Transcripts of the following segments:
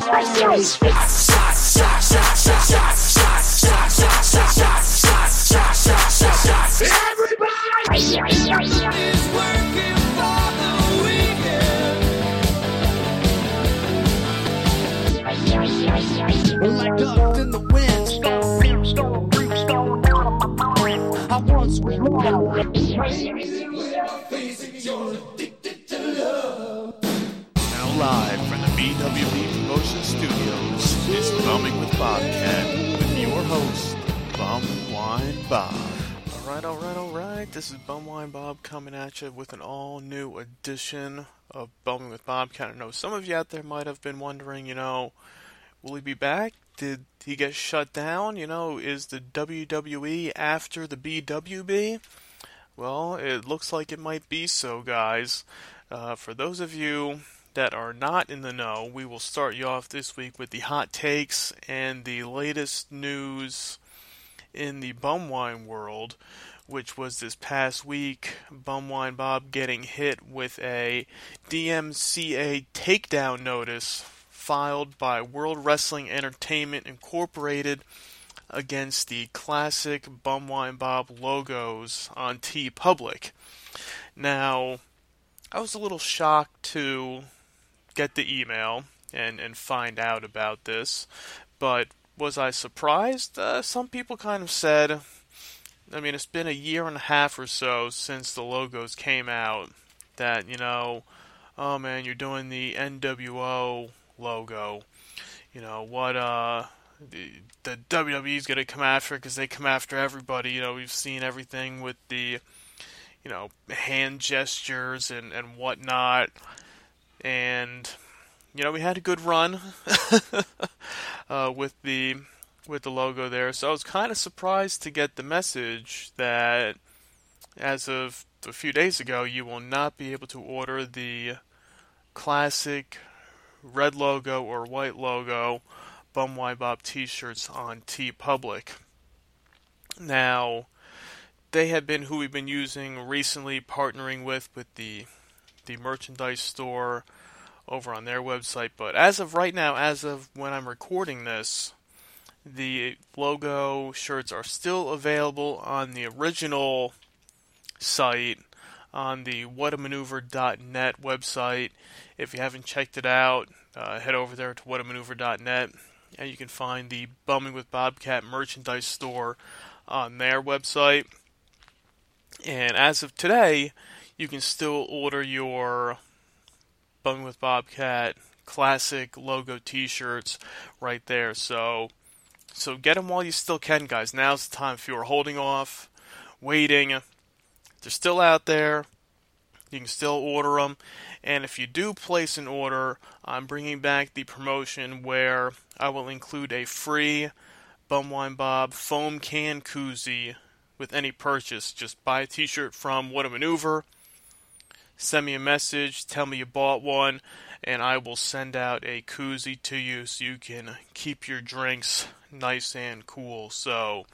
Like This is Bumwine Bob coming at you with an all new edition of Bumming with Bobcat. I know some of you out there might have been wondering, you know, will he be back? Did he get shut down? You know, is the WWE after the BWB? Well, it looks like it might be so, guys. Uh, for those of you that are not in the know, we will start you off this week with the hot takes and the latest news in the bumwine world, which was this past week. Bumwine Bob getting hit with a DMCA takedown notice filed by World Wrestling Entertainment Incorporated against the classic Bumwine Bob logos on TeePublic. Now, I was a little shocked to get the email and, and find out about this, but was I surprised? Uh, some people kind of said, I mean, it's been a year and a half or so since the logos came out, that, you know, oh man, you're doing the NWO logo. You know, what, uh, the, the WWE's going to come after because they come after everybody. You know, we've seen everything with the, you know, hand gestures and, and whatnot. And, you know, we had a good run uh, with the with the logo there. So I was kind of surprised to get the message that as of a few days ago, you will not be able to order the classic red logo or white logo Bumwine Bob t-shirts on TeePublic. Now, they have been who we've been using recently, partnering with with the the merchandise store over on their website. But as of right now, as of when I'm recording this, the logo shirts are still available on the original site on the whatamaneuver.net website. If you haven't checked it out, uh, head over there to whatamaneuver.net and you can find the Bumming with Bobcat merchandise store on their website. And as of today, you can still order your Bumming with Bobcat classic logo t-shirts right there. So so get them while you still can, guys. Now's the time if you are holding off, waiting. They're still out there. You can still order them. And if you do place an order, I'm bringing back the promotion where I will include a free Bumwine Bob foam can koozie with any purchase. Just buy a t shirt from What a Maneuver, send me a message, tell me you bought one, and I will send out a koozie to you so you can keep your drinks nice and cool. So.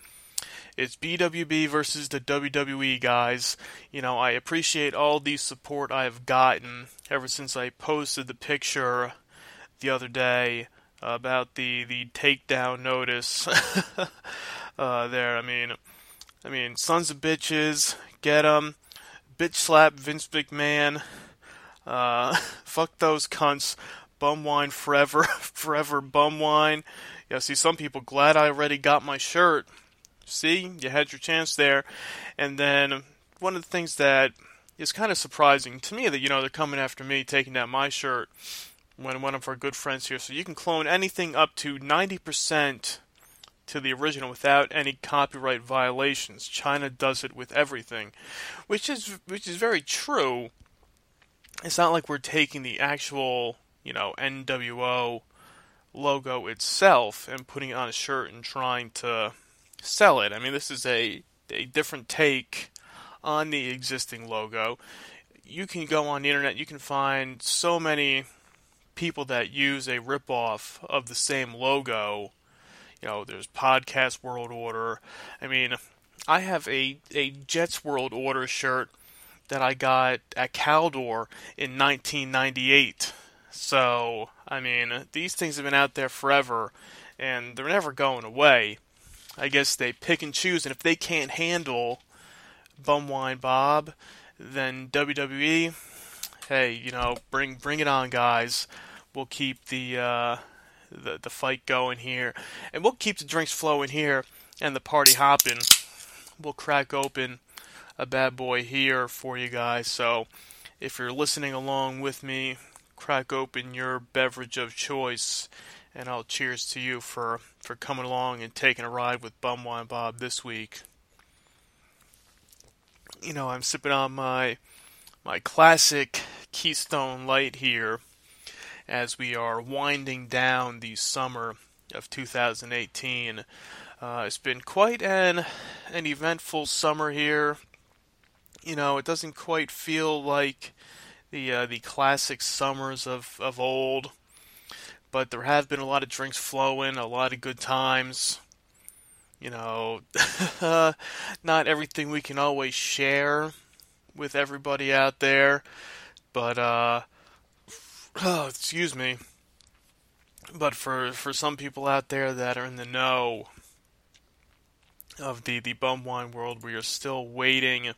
It's BWB versus the WWE guys. You know, I appreciate all the support I have gotten ever since I posted the picture the other day about the the takedown notice uh, there. I mean, I mean, sons of bitches, get 'em, bitch slap Vince McMahon, uh, fuck those cunts, bum wine forever, forever bum wine. Yeah, see, some people glad I already got my shirt. See, you had your chance there, and then one of the things that is kind of surprising to me that you know they're coming after me, taking down my shirt when one of our good friends here. So you can clone anything up to 90% to the original without any copyright violations. China does it with everything, which is which is very true. It's not like we're taking the actual, you know, NWO logo itself and putting it on a shirt and trying to sell it. I mean, this is a a different take on the existing logo. You can go on the internet, you can find so many people that use a ripoff of the same logo. You know, there's Podcast World Order. I mean, I have a, a Jets World Order shirt that I got at Caldor in 1998. So, I mean, these things have been out there forever, and they're never going away. I guess they pick and choose, and if they can't handle Bumwine Bob, then WWE, hey, you know, bring bring it on, guys. We'll keep the uh, the the fight going here, and we'll keep the drinks flowing here and the party hopping. We'll crack open a bad boy here for you guys. So, if you're listening along with me, crack open your beverage of choice and I'll cheers to you for, for coming along and taking a ride with Bumwine Bob this week. You know, I'm sipping on my my classic Keystone Light here as we are winding down the summer of 2018. Uh, it's been quite an an eventful summer here. You know, it doesn't quite feel like the uh, the classic summers of, of old but there have been a lot of drinks flowing, a lot of good times. You know, not everything we can always share with everybody out there, but uh, oh, excuse me. But for for some people out there that are in the know of the the bum wine world, we are still waiting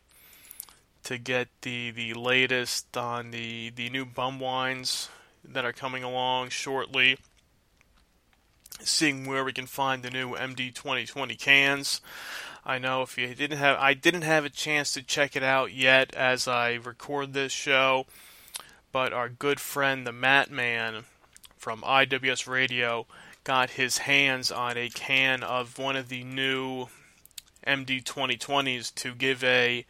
to get the the latest on the the new bum wines that are coming along shortly. Seeing where we can find the new MD 2020 cans. I know if you didn't have, I didn't have a chance to check it out yet as I record this show, but our good friend the Matt Man from IWS Radio got his hands on a can of one of the new MD 2020s to give a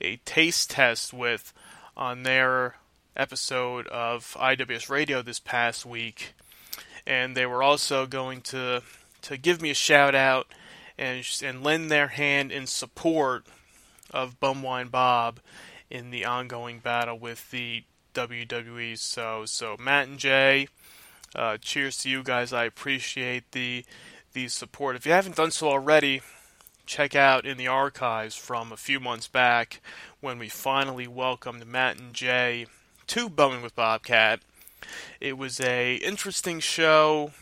a taste test with on their episode of IWS Radio this past week, and they were also going to to give me a shout out and and lend their hand in support of Bumwine Bob in the ongoing battle with the WWE. So so Matt and Jay, uh, cheers to you guys. I appreciate the the support. If you haven't done so already, check out in the archives from a few months back when we finally welcomed Matt and Jay to Bumming with Bobcat. It was a interesting show,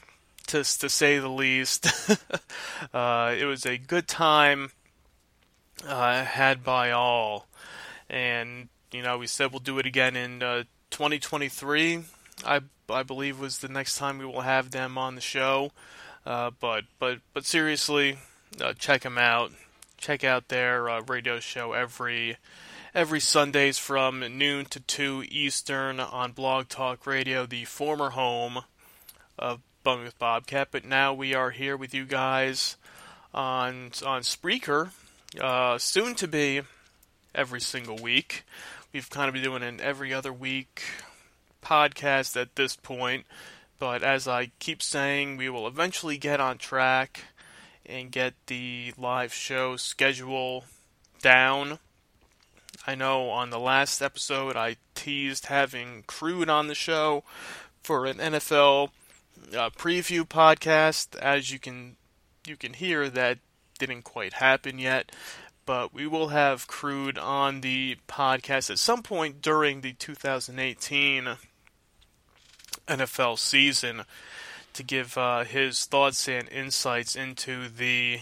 to to say the least. uh, it was a good time uh, had by all, and you know we said we'll do it again in uh, 2023. I I believe was the next time we will have them on the show. Uh, but but but seriously, uh, check them out. Check out their uh, radio show every every Sundays from noon to 2 Eastern on Blog Talk Radio, the former home of with Bobcat. But now we are here with you guys on on Spreaker, uh, soon to be every single week. We've kind of been doing an every other week podcast at this point, but as I keep saying, we will eventually get on track and get the live show schedule down. I know on the last episode I teased having Crude on the show for an NFL uh, preview podcast. As you can you can hear, that didn't quite happen yet, but we will have Crude on the podcast at some point during the 2018 NFL season to give uh, his thoughts and insights into the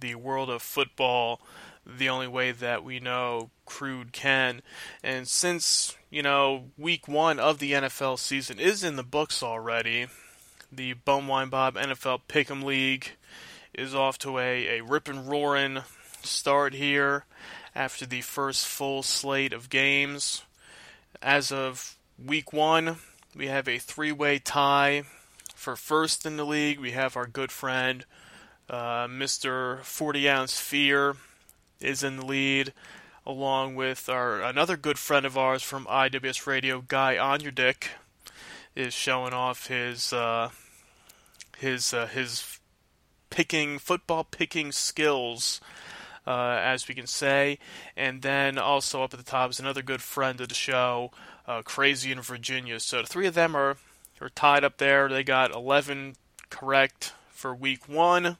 the world of football the only way that we know Crude can. And since, you know, week one of the NFL season is in the books already, the Bumwine Bob NFL Pick'em League is off to a, a rip and roaring start here after the first full slate of games. As of week one, we have a three way tie for first in the league. We have our good friend, uh, Mr. 40 Ounce Fear is in the lead. along with our another good friend of ours from IWS Radio, Guy on your dick, is showing off his uh, his uh, his picking football picking skills. Uh, as we can say, and then also up at the top is another good friend of the show, uh, Crazy in Virginia. So the three of them are are tied up there. They got 11 correct for week one.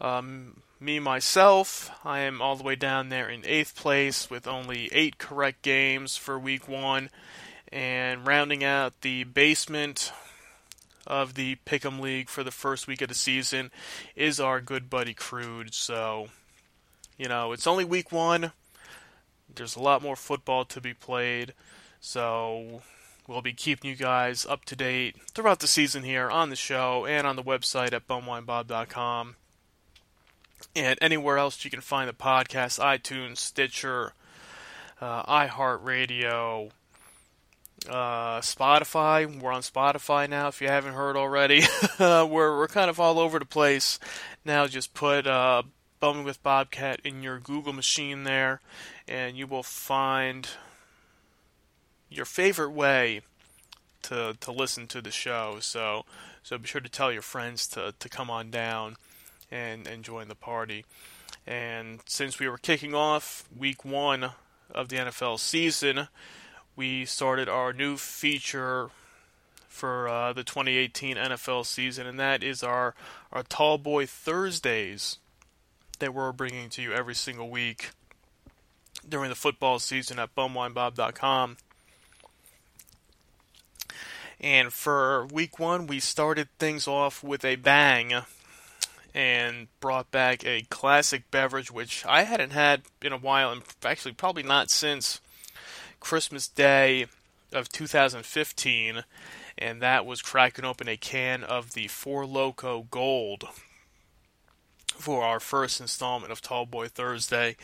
Um, me myself, I am all the way down there in eighth place with only eight correct games for week one, and rounding out the basement of the Pick'em League for the first week of the season is our good buddy Crude. So, you know, it's only week one. There's a lot more football to be played. So, we'll be keeping you guys up to date throughout the season here on the show and on the website at bumwinebob.com and anywhere else you can find the podcast iTunes, Stitcher, uh, iHeartRadio, uh, Spotify. We're on Spotify now. If you haven't heard already, we're we're kind of all over the place now. Just put uh, "Bumming with Bobcat" in your Google machine there, and you will find your favorite way to to listen to the show. So so be sure to tell your friends to to come on down and and join the party. And since we were kicking off week one of the NFL season, we started our new feature for uh, the 2018 NFL season, and that is our our Tall Boy Thursdays that we're bringing to you every single week during the football season at bumwinebob.com. And for week one, we started things off with a bang and brought back a classic beverage, which I hadn't had in a while, and actually probably not since Christmas Day of 2015. And that was cracking open a can of the Four Loko Gold for our first installment of Tall Boy Thursday.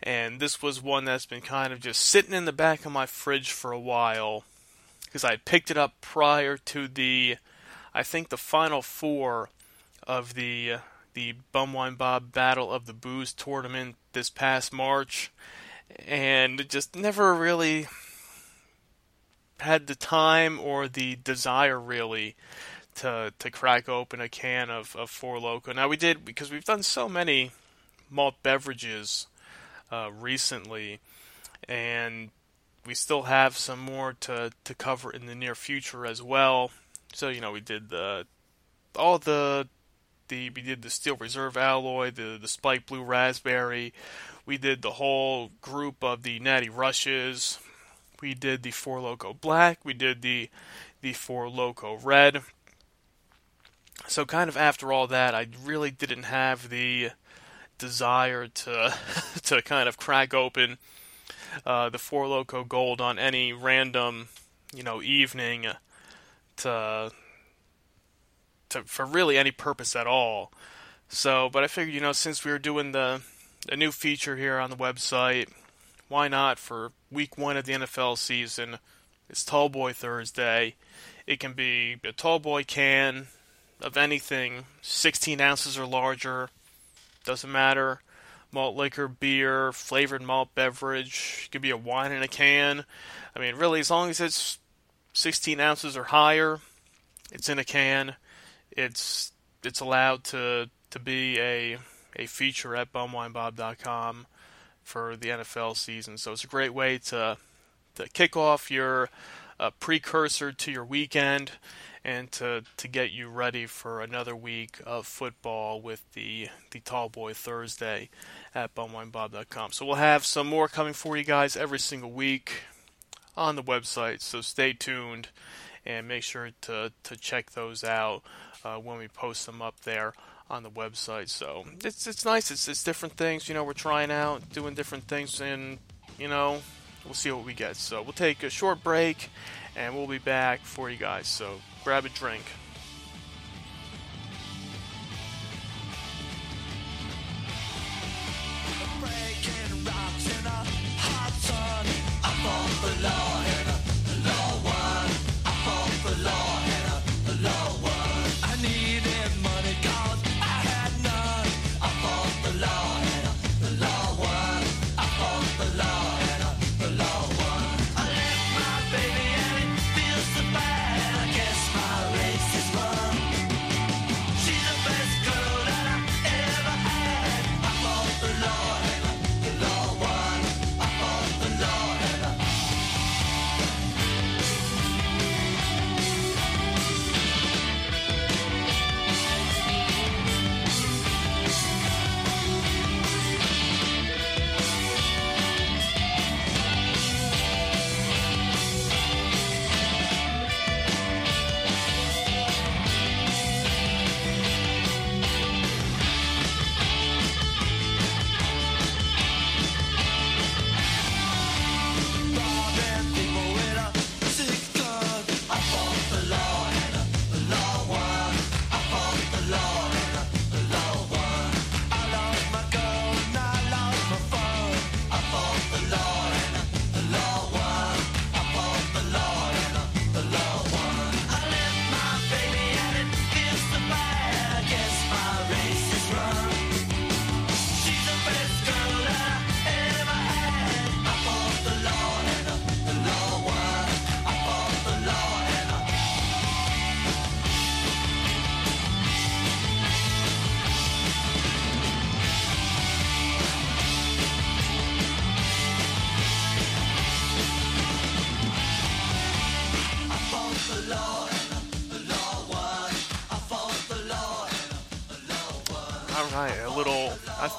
And this was one that's been kind of just sitting in the back of my fridge for a while because I picked it up prior to the, I think the final four of the the Bumwine Bob Battle of the Booze tournament this past March, and just never really had the time or the desire really to to crack open a can of, of Four Loko. Now we did because we've done so many malt beverages uh, recently, and we still have some more to, to cover in the near future as well. So you know we did the all the the we did the Steel Reserve alloy, the the Spike Blue Raspberry. We did the whole group of the Natty Rushes. We did the Four Loko Black. We did the the Four Loko Red. So kind of after all that, I really didn't have the desire to to kind of crack open uh, the Four Loko Gold on any random, you know, evening to, to for really any purpose at all. So, but I figured, you know, since we were doing the a new feature here on the website, why not for week one of the NFL season? It's Tall Boy Thursday. It can be a tall boy can of anything, 16 ounces or larger, doesn't matter malt liquor, beer, flavored malt beverage. It could be a wine in a can. I mean, really, as long as it's 16 ounces or higher, it's in a can. It's it's allowed to to be a a feature at bumwinebob.com for the NFL season. So it's a great way to to kick off your uh, precursor to your weekend and to, to get you ready for another week of football with the the Tall Boy Thursday at bumwinebob.com. So we'll have some more coming for you guys every single week on the website. So stay tuned and make sure to to check those out uh, when we post them up there on the website. So it's it's nice. It's it's different things. You know, we're trying out, doing different things, and you know, we'll see what we get. So we'll take a short break, and we'll be back for you guys. So grab a drink.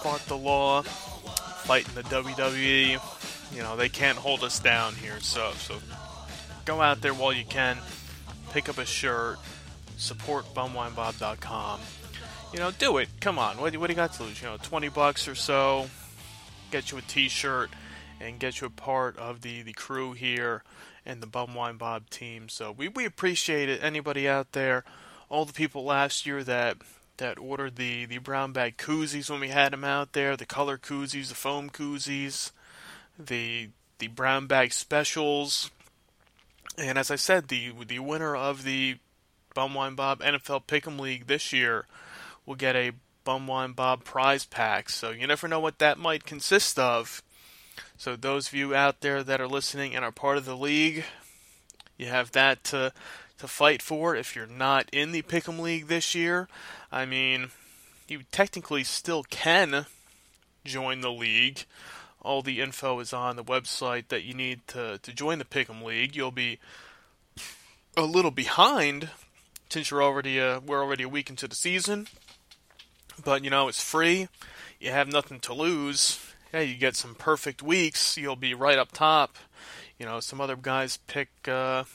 Fought the law, fighting the WWE. You know they can't hold us down here, so so go out there while you can, pick up a shirt, support bumwinebob.com. You know, do it. Come on, what, what do you got to lose? You know, twenty bucks or so, get you a T-shirt, and get you a part of the the crew here and the Bumwine Bob team. So we we appreciate it. Anybody out there, all the people last year that that ordered the the brown bag koozies when we had them out there, the color koozies, the foam koozies, the the brown bag specials, and as I said, the the winner of the Bumwine Bob NFL Pick'em League this year will get a Bumwine Bob prize pack. So you never know what that might consist of. So those of you out there that are listening and are part of the league, you have that to to fight for. If you're not in the Pick'em League this year, I mean, you technically still can join the league. All the info is on the website that you need to, to join the Pick'em League. You'll be a little behind since you're already we're already a week into the season. But you know, it's free. You have nothing to lose. Yeah, you get some perfect weeks. You'll be right up top. You know, some other guys pick uh,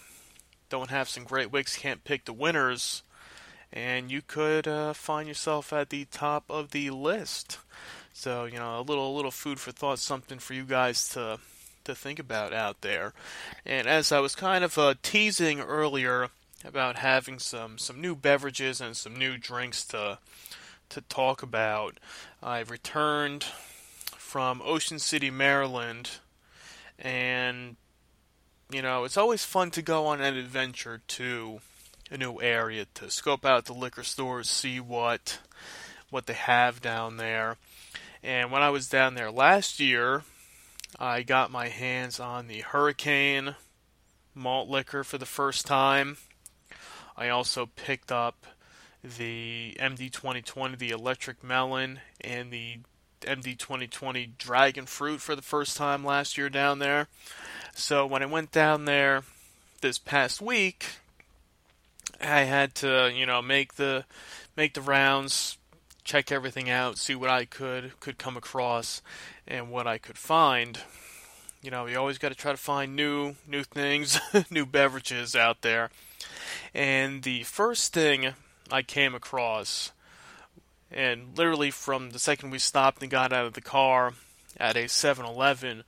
don't have some great weeks, can't pick the winners, and you could uh, find yourself at the top of the list. So you know, a little a little food for thought, something for you guys to to think about out there. And as I was kind of uh, teasing earlier about having some some new beverages and some new drinks to to talk about, I've returned from Ocean City, Maryland, and you know, it's always fun to go on an adventure to a new area to scope out the liquor stores, see what what they have down there. And when I was down there last year, I got my hands on the Hurricane malt liquor for the first time. I also picked up the MD 2020, the Electric Melon, and the MD 2020 Dragon Fruit for the first time last year down there. So when I went down there this past week, I had to, you know, make the make the rounds, check everything out, see what I could could come across and what I could find. You know, you always got to try to find new new things, new beverages out there. And the first thing I came across and literally from the second we stopped and got out of the car at a 7-Eleven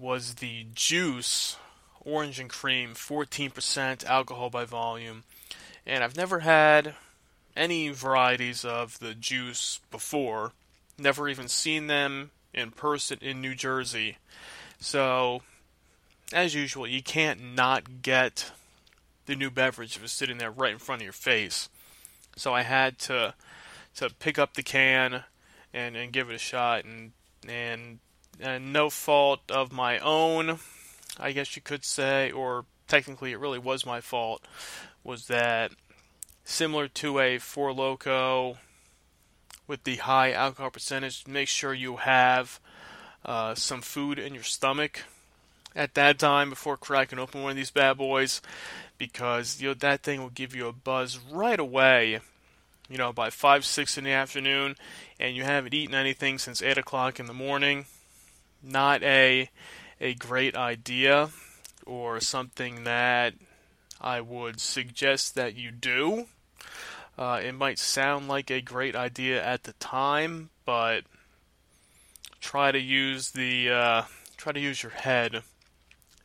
was the Joose orange and cream 14% alcohol by volume. And I've never had any varieties of the Joose before. Never even seen them in person in New Jersey. So as usual you can't not get the new beverage if it's sitting there right in front of your face. So I had to to pick up the can and, and give it a shot and and and no fault of my own, I guess you could say, or technically it really was my fault, was that similar to a Four Loko with the high alcohol percentage, make sure you have uh, some food in your stomach at that time before cracking open one of these bad boys, because you know that thing will give you a buzz right away. You know, by five, six in the afternoon, and you haven't eaten anything since eight o'clock in the morning not a a great idea or something that I would suggest that you do. Uh, it might sound like a great idea at the time, but try to use the uh, try to use your head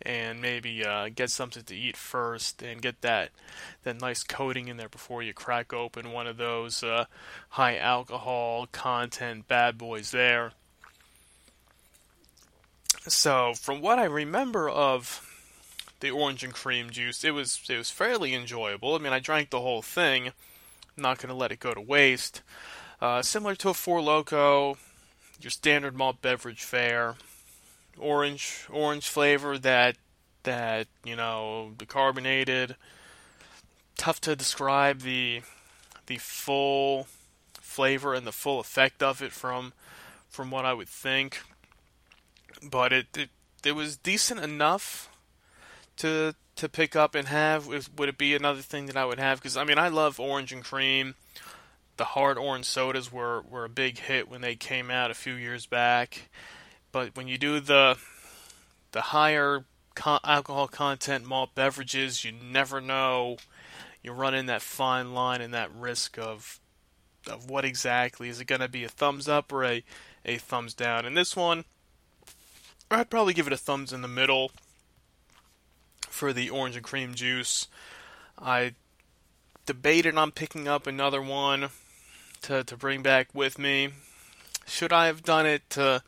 and maybe uh, get something to eat first and get that that nice coating in there before you crack open one of those uh, high alcohol content bad boys there. So, from what I remember of the orange and cream Joose, it was it was fairly enjoyable. I mean, I drank the whole thing. I'm not going to let it go to waste. Uh, similar to a Four Loko, your standard malt beverage fare, orange orange flavor that that you know the carbonated. Tough to describe the the full flavor and the full effect of it from from what I would think but it, it it was decent enough to to pick up and have? Would it be another thing that I would have? Because I mean, I love orange and cream. The hard orange sodas were were a big hit when they came out a few years back. But when you do the the higher con- alcohol content malt beverages, you never know. You're running that fine line and that risk of of what exactly is it going to be a thumbs up or a a thumbs down. And this one, I'd probably give it a thumbs in the middle for the orange and cream Joose. I debated on picking up another one to to bring back with me. Should I have done it to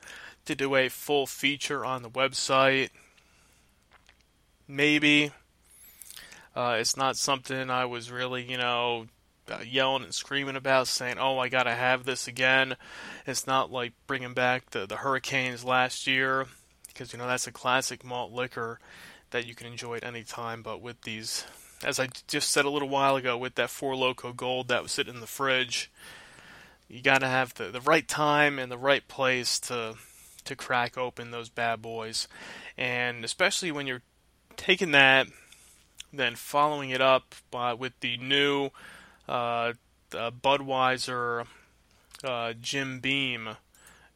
to do a full feature on the website? Maybe. Uh, it's not something I was really, you know, uh, yelling and screaming about, saying, "Oh, I gotta have this again." It's not like bringing back the the Hurricanes last year, because you know that's a classic malt liquor that you can enjoy at any time. But with these, as I just said a little while ago, with that Four Loko Gold that was sitting in the fridge, you gotta have the the right time and the right place to to crack open those bad boys, and especially when you're taking that, then following it up by, with the new uh, uh, Budweiser uh, Jim Beam,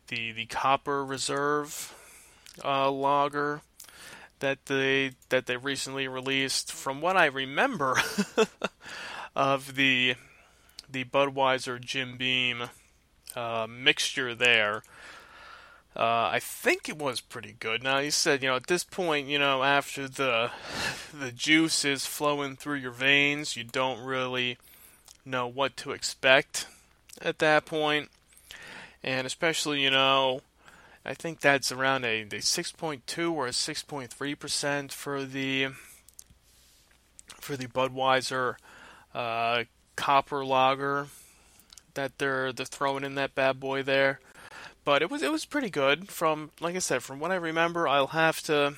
the the Copper Reserve uh, lager that they that they recently released. From what I remember of the the Budweiser Jim Beam uh, mixture there. Uh, I think it was pretty good. Now you said, you know, at this point, you know, after the the juice is flowing through your veins, you don't really know what to expect at that point. And especially, you know, I think that's around a, a 6.2 or a 6.3 percent for the for the Budweiser uh, copper lager that they're they're throwing in that bad boy there. But it was it was pretty good from like I said from what I remember. I'll have to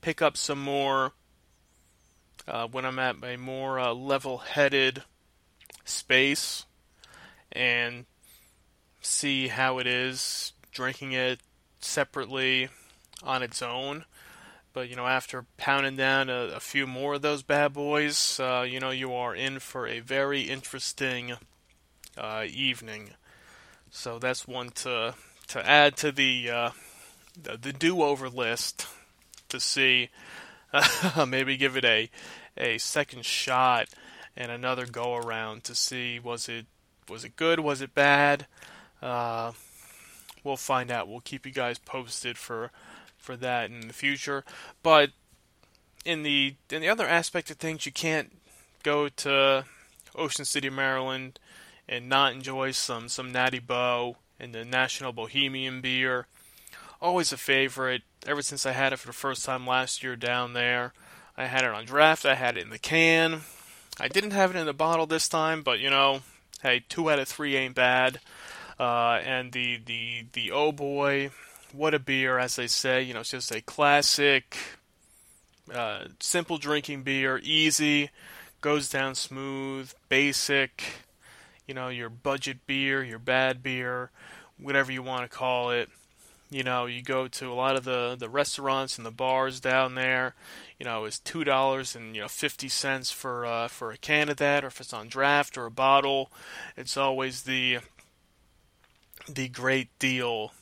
pick up some more uh, when I'm at a more uh, level-headed space and see how it is drinking it separately on its own. But you know, after pounding down a, a few more of those bad boys, uh, you know, you are in for a very interesting uh, evening. So that's one to to add to the uh, the, the do-over list to see. maybe give it a a second shot and another go around to see was it was it good, was it bad. We'll find out. We'll keep you guys posted for for that in the future. But in the in the other aspect of things, you can't go to Ocean City, Maryland, and not enjoy some some Natty Boh and the National Bohemian beer. Always a favorite. Ever since I had it for the first time last year down there, I had it on draft. I had it in the can. I didn't have it in the bottle this time, but you know, hey, two out of three ain't bad. Uh, and the the the oh boy, what a beer, as they say. You know, it's just a classic, uh, simple drinking beer, easy, goes down smooth, basic. You know, your budget beer, your bad beer, whatever you want to call it. You know, you go to a lot of the, the restaurants and the bars down there. You know, it's two dollars and you know fifty cents for uh, for a can of that, or if it's on draft or a bottle. It's always the the great deal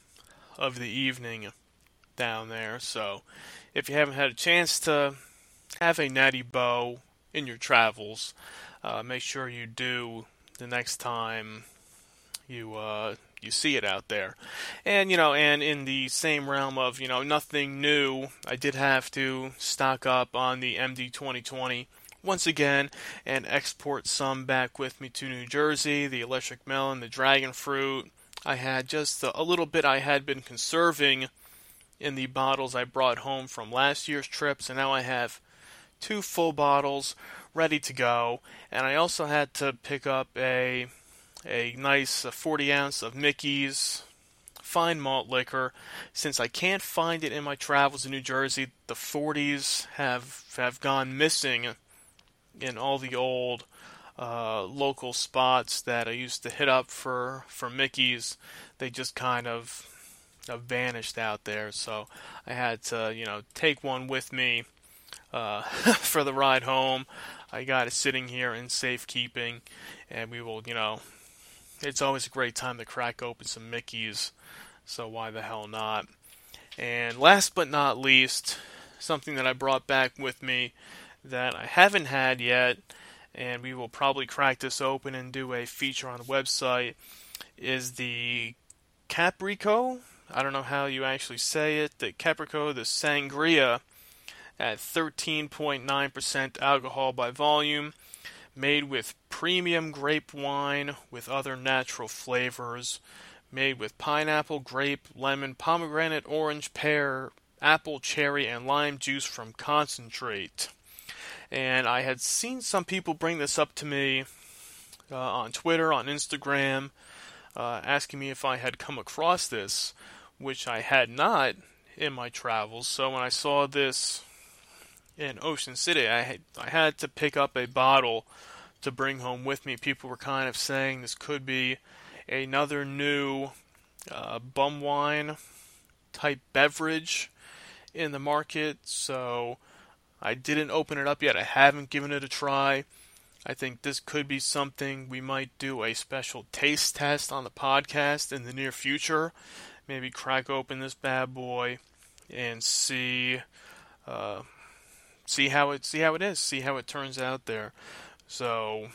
of the evening down there. So, if you haven't had a chance to have a Natty Boh in your travels, uh, make sure you do the next time you uh, you see it out there. And you know, and in the same realm of you know nothing new, I did have to stock up on the MD 2020 once again and export some back with me to New Jersey. The electric melon, the dragon fruit. I had just a little bit I had been conserving in the bottles I brought home from last year's trips, and now I have two full bottles ready to go. And I also had to pick up a a nice 40 ounce of Mickey's fine malt liquor. Since I can't find it in my travels in New Jersey, the 40s have have gone missing in all the old uh, local spots that I used to hit up for for Mickey's. They just kind of uh, vanished out there. So I had to, you know, take one with me uh, for the ride home. I got it sitting here in safekeeping, and we will, you know, it's always a great time to crack open some Mickeys, so why the hell not? And last but not least, something that I brought back with me that I haven't had yet, and we will probably crack this open and do a feature on the website, is the Caprico. I don't know how you actually say it. The Caprico, the Sangria, at 13.9% alcohol by volume, made with premium grape wine with other natural flavors, made with pineapple, grape, lemon, pomegranate, orange, pear, apple, cherry, and lime juice from concentrate. And I had seen some people bring this up to me uh, on Twitter, on Instagram, uh, asking me if I had come across this, which I had not in my travels. So when I saw this in Ocean City, I had, I had to pick up a bottle to bring home with me. People were kind of saying this could be another new uh, bum wine type beverage in the market, so I didn't open it up yet. I haven't given it a try. I think this could be something we might do a special taste test on the podcast in the near future. Maybe crack open this bad boy and see uh, see how it see how it is, see how it turns out there. So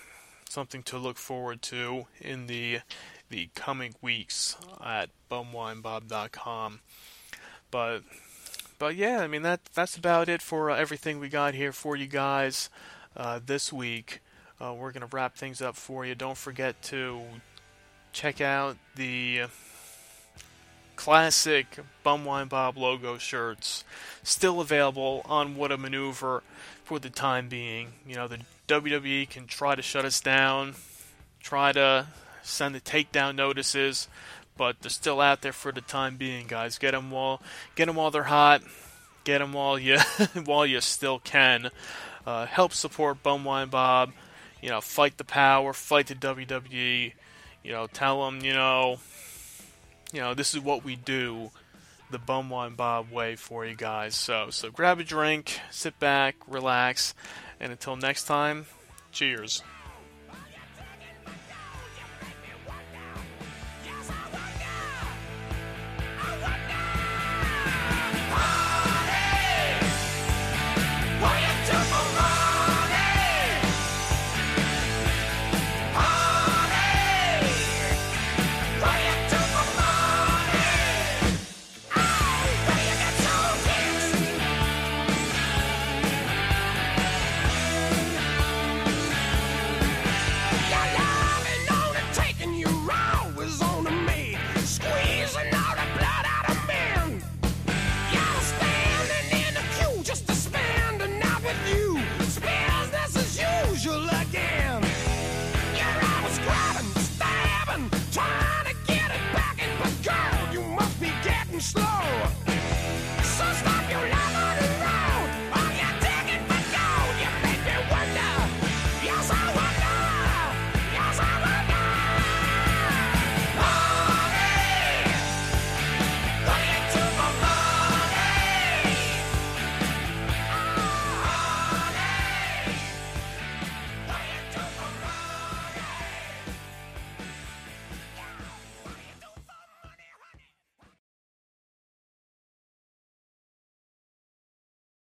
something to look forward to in the the coming weeks at bumwinebob.com. But but yeah, I mean that that's about it for uh, everything we got here for you guys uh, this week. Uh, we're gonna wrap things up for you. Don't forget to check out the classic Bumwine Bob logo shirts, still available on What a Maneuver for the time being. You know the WWE can try to shut us down, try to send the takedown notices, but they're still out there for the time being, guys. Get them while get them while they're hot. Get them while you while you still can. Uh, help support Bumwine Bob. You know, fight the power, fight the WWE. You know, tell them, you know, you know, this is what we do the Bumwine Bob way for you guys. So, so grab a drink, sit back, relax, and until next time, cheers.